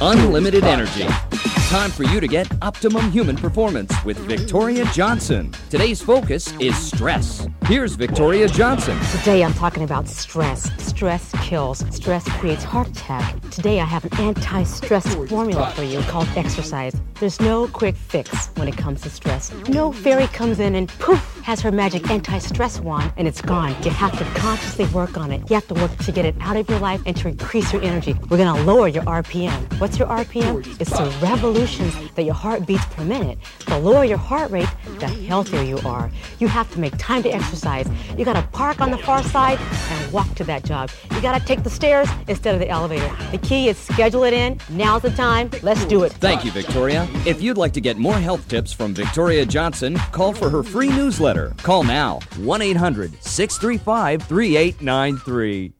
unlimited energy. Time for you to get optimum human performance with Victoria Johnson. Today's focus is stress. Here's Victoria Johnson. Today I'm talking about stress. Stress kills. Stress creates heart attack. Today I have an anti-stress formula for you called exercise. There's no quick fix when it comes to stress. No fairy comes in and poof has her magic anti-stress wand and it's gone. You have to consciously work on it. You have to work to get it out of your life and to increase your energy. We're gonna lower your RPM. What's your RPM? It's the revolutions that your heart beats per minute. The lower your heart rate, the healthier you are. You have to make time to exercise. You gotta park on the far side and walk to that job. You gotta take the stairs instead of the elevator. The key is schedule it in. Now's the time. Let's do it. Thank you, Victoria. If you'd like to get more health tips from Victoria Johnson, call for her free newsletter. Call now 1 800 635 3893.